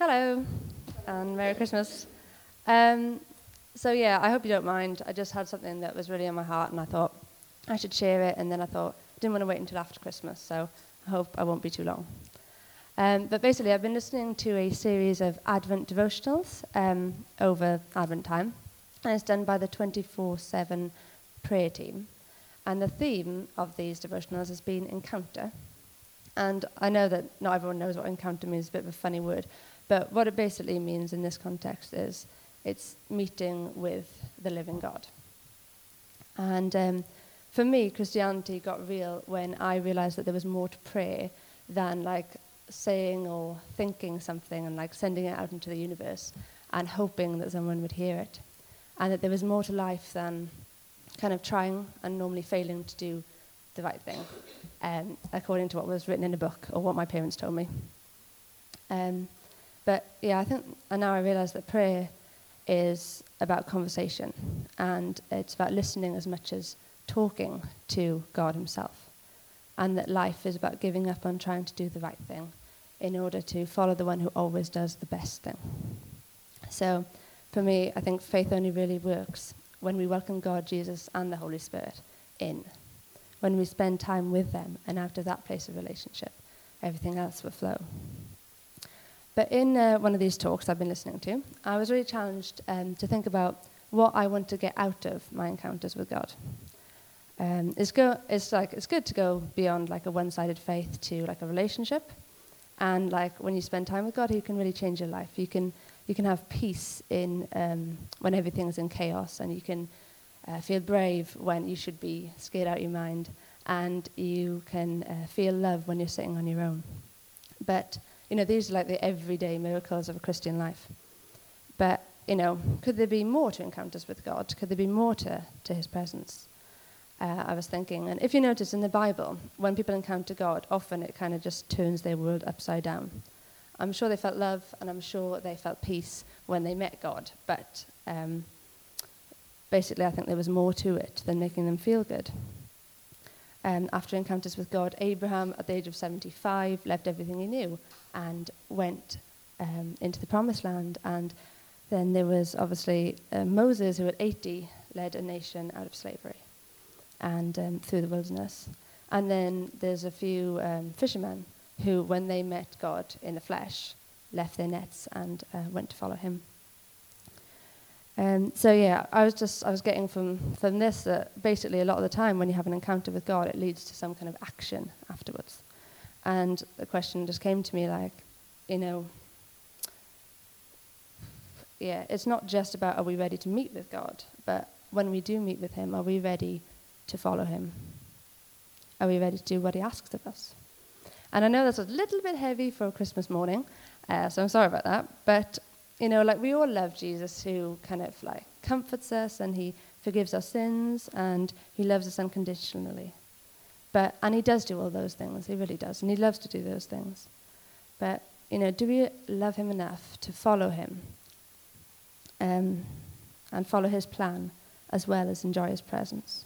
Hello, and Merry Christmas. Um, so, yeah, I hope you don't mind. I just had something that was really on my heart, and I thought I should share it, and then I thought I didn't want to wait until after Christmas, so I hope I won't be too long. Um, but basically, I've been listening to a series of Advent devotionals um, over Advent time, and it's done by the 24 7 prayer team. And the theme of these devotionals has been encounter. And I know that not everyone knows what encounter means, it's a bit of a funny word, but what it basically means in this context is it's meeting with the living God. And um, for me, Christianity got real when I realized that there was more to prayer than like saying or thinking something and like sending it out into the universe and hoping that someone would hear it. And that there was more to life than kind of trying and normally failing to do the right thing, um, according to what was written in a book or what my parents told me. Um, but yeah, I think, and now I realize that prayer is about conversation and it's about listening as much as talking to God Himself. And that life is about giving up on trying to do the right thing in order to follow the one who always does the best thing. So, for me, I think faith only really works when we welcome God, Jesus, and the Holy Spirit in. When we spend time with them, and out of that place of relationship, everything else will flow. But in uh, one of these talks I've been listening to, I was really challenged um, to think about what I want to get out of my encounters with God. Um, it's, go, it's, like, it's good to go beyond like a one-sided faith to like a relationship. And like when you spend time with God, He can really change your life. You can, you can have peace in, um, when everything's in chaos, and you can uh, feel brave when you should be scared out of your mind, and you can uh, feel love when you're sitting on your own. But you know, these are like the everyday miracles of a Christian life. But, you know, could there be more to encounters with God? Could there be more to, to his presence? Uh, I was thinking, and if you notice in the Bible, when people encounter God, often it kind of just turns their world upside down. I'm sure they felt love and I'm sure they felt peace when they met God, but um, basically, I think there was more to it than making them feel good um, after encounters with God, Abraham, at the age of 75, left everything he knew and went um, into the promised land. And then there was obviously uh, Moses, who at 80 led a nation out of slavery and um, through the wilderness. And then there's a few um, fishermen who, when they met God in the flesh, left their nets and uh, went to follow him. Um, so yeah, I was just I was getting from from this that basically a lot of the time when you have an encounter with God, it leads to some kind of action afterwards. And the question just came to me like, you know, yeah, it's not just about are we ready to meet with God, but when we do meet with Him, are we ready to follow Him? Are we ready to do what He asks of us? And I know that's a little bit heavy for Christmas morning, uh, so I'm sorry about that. But you know, like we all love Jesus who kind of like comforts us and he forgives our sins and he loves us unconditionally. But and he does do all those things, he really does, and he loves to do those things. But you know, do we love him enough to follow him um, and follow his plan as well as enjoy his presence?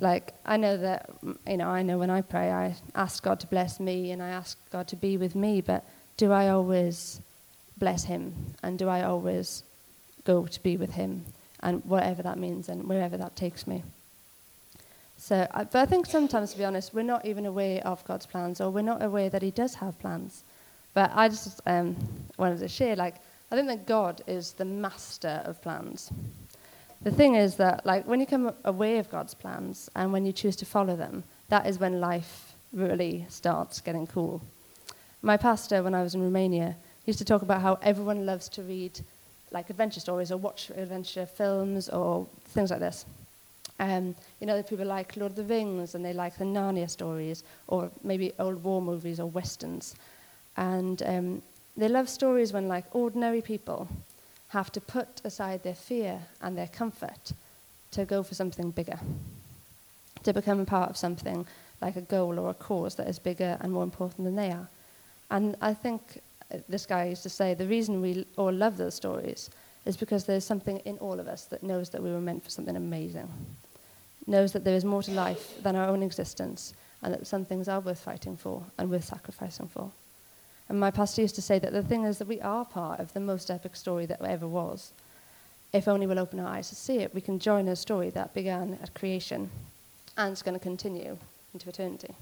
Like I know that you know, I know when I pray, I ask God to bless me and I ask God to be with me, but do I always bless him? And do I always go to be with him? And whatever that means and wherever that takes me. So, but I think sometimes, to be honest, we're not even aware of God's plans or we're not aware that he does have plans. But I just um, wanted to share, like, I think that God is the master of plans. The thing is that, like, when you come aware of God's plans and when you choose to follow them, that is when life really starts getting cool. My pastor, when I was in Romania, used to talk about how everyone loves to read like adventure stories or watch adventure films or things like this. Um, you know, people like Lord of the Rings and they like the Narnia stories or maybe old war movies or westerns. And um, they love stories when like ordinary people have to put aside their fear and their comfort to go for something bigger, to become a part of something like a goal or a cause that is bigger and more important than they are. And I think this guy used to say, the reason we all love those stories is because there's something in all of us that knows that we were meant for something amazing, knows that there is more to life than our own existence, and that some things are worth fighting for and worth sacrificing for. And my pastor used to say that the thing is that we are part of the most epic story that ever was. If only we'll open our eyes to see it, we can join a story that began at creation and is going to continue into eternity.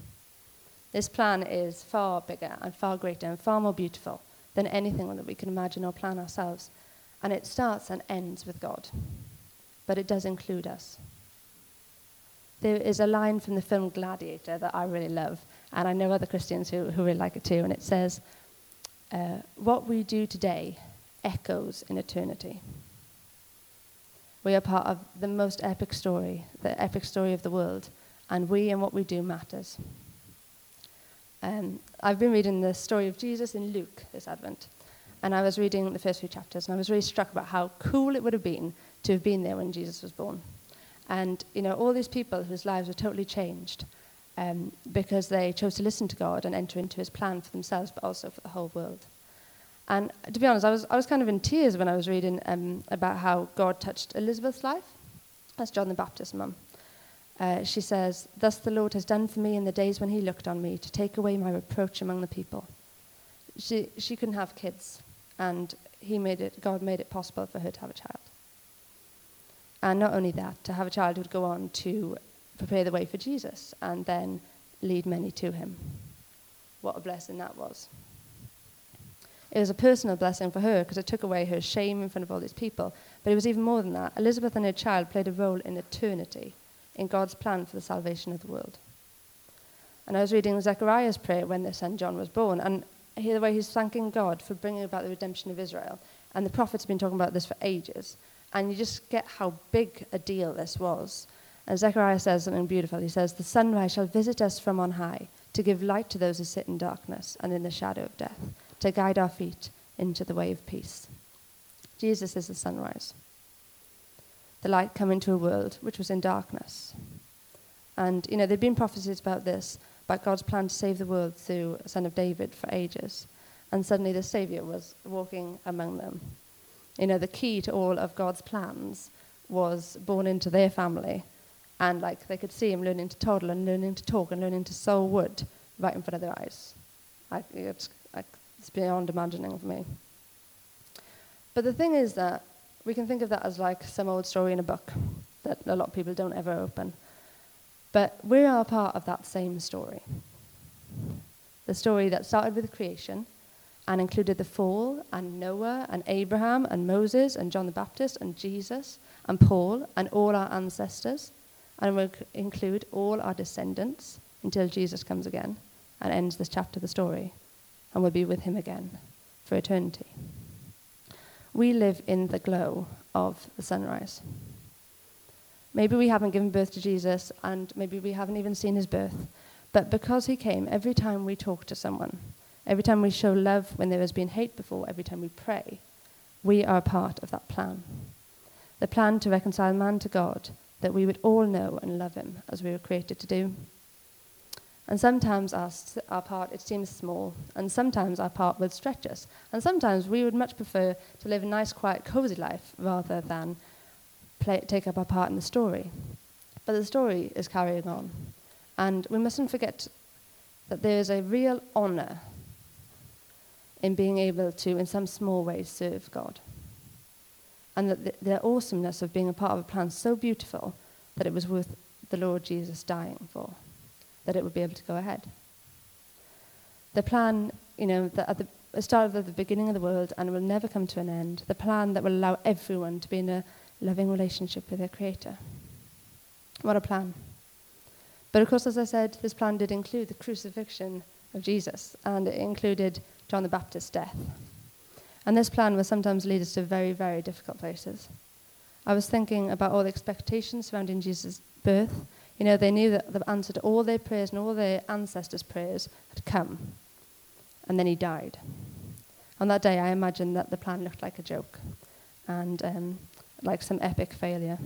This plan is far bigger and far greater and far more beautiful than anything that we can imagine or plan ourselves. And it starts and ends with God. But it does include us. There is a line from the film Gladiator that I really love, and I know other Christians who, who really like it too, and it says, uh, What we do today echoes in eternity. We are part of the most epic story, the epic story of the world, and we and what we do matters. Um, I've been reading the story of Jesus in Luke this Advent, and I was reading the first few chapters, and I was really struck about how cool it would have been to have been there when Jesus was born. And, you know, all these people whose lives were totally changed um, because they chose to listen to God and enter into his plan for themselves, but also for the whole world. And to be honest, I was, I was kind of in tears when I was reading um, about how God touched Elizabeth's life. That's John the Baptist's mum. Uh, she says, Thus the Lord has done for me in the days when he looked on me to take away my reproach among the people. She, she couldn't have kids, and he made it, God made it possible for her to have a child. And not only that, to have a child who would go on to prepare the way for Jesus and then lead many to him. What a blessing that was. It was a personal blessing for her because it took away her shame in front of all these people. But it was even more than that. Elizabeth and her child played a role in eternity in God's plan for the salvation of the world. And I was reading Zechariah's prayer when their son John was born, and hear the way he's thanking God for bringing about the redemption of Israel. And the prophets have been talking about this for ages. And you just get how big a deal this was. And Zechariah says something beautiful. He says, The sunrise shall visit us from on high to give light to those who sit in darkness and in the shadow of death, to guide our feet into the way of peace. Jesus is the sunrise. The light come into a world which was in darkness. And, you know, there'd been prophecies about this, about God's plan to save the world through a son of David for ages. And suddenly the Savior was walking among them. You know, the key to all of God's plans was born into their family. And like they could see him learning to toddle and learning to talk and learning to sew wood right in front of their eyes. I, it's, it's beyond imagining for me. But the thing is that we can think of that as like some old story in a book that a lot of people don't ever open. But we are part of that same story. The story that started with creation and included the fall and Noah and Abraham and Moses and John the Baptist and Jesus and Paul and all our ancestors and will include all our descendants until Jesus comes again and ends this chapter of the story and we'll be with him again for eternity. We live in the glow of the sunrise. Maybe we haven't given birth to Jesus and maybe we haven't even seen his birth, but because he came, every time we talk to someone, Every time we show love when there has been hate before, every time we pray, we are a part of that plan. The plan to reconcile man to God, that we would all know and love him as we were created to do. And sometimes our, our part, it seems small, and sometimes our part would stretch us. And sometimes we would much prefer to live a nice, quiet, cozy life rather than play, take up our part in the story. But the story is carrying on. And we mustn't forget that there is a real honor in being able to, in some small ways, serve God. And that the, the awesomeness of being a part of a plan so beautiful that it was worth the Lord Jesus dying for, that it would be able to go ahead. The plan, you know, that at the start of the beginning of the world and will never come to an end, the plan that will allow everyone to be in a loving relationship with their Creator. What a plan. But of course, as I said, this plan did include the crucifixion of Jesus, and it included John the Baptist's death. And this plan will sometimes lead us to very, very difficult places. I was thinking about all the expectations surrounding Jesus' birth. You know, they knew that the answer to all their prayers and all their ancestors' prayers had come. And then he died. On that day, I imagined that the plan looked like a joke and um, like some epic failure.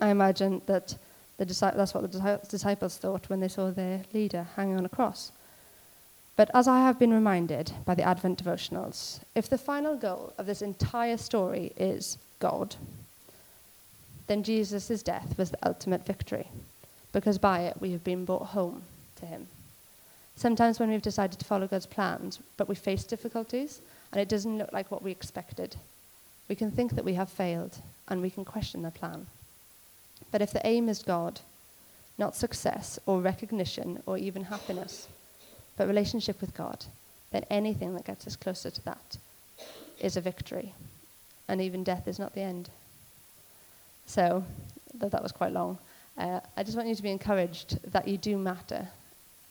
I imagined that the, that's what the disciples thought when they saw their leader hanging on a cross. But as I have been reminded by the Advent devotionals, if the final goal of this entire story is God, then Jesus' death was the ultimate victory, because by it we have been brought home to him. Sometimes when we've decided to follow God's plans, but we face difficulties and it doesn't look like what we expected, we can think that we have failed and we can question the plan. But if the aim is God, not success or recognition or even happiness, but relationship with God, then anything that gets us closer to that is a victory. And even death is not the end. So, that, that was quite long. Uh, I just want you to be encouraged that you do matter,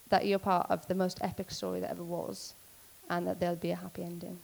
that you're part of the most epic story that ever was, and that there'll be a happy ending.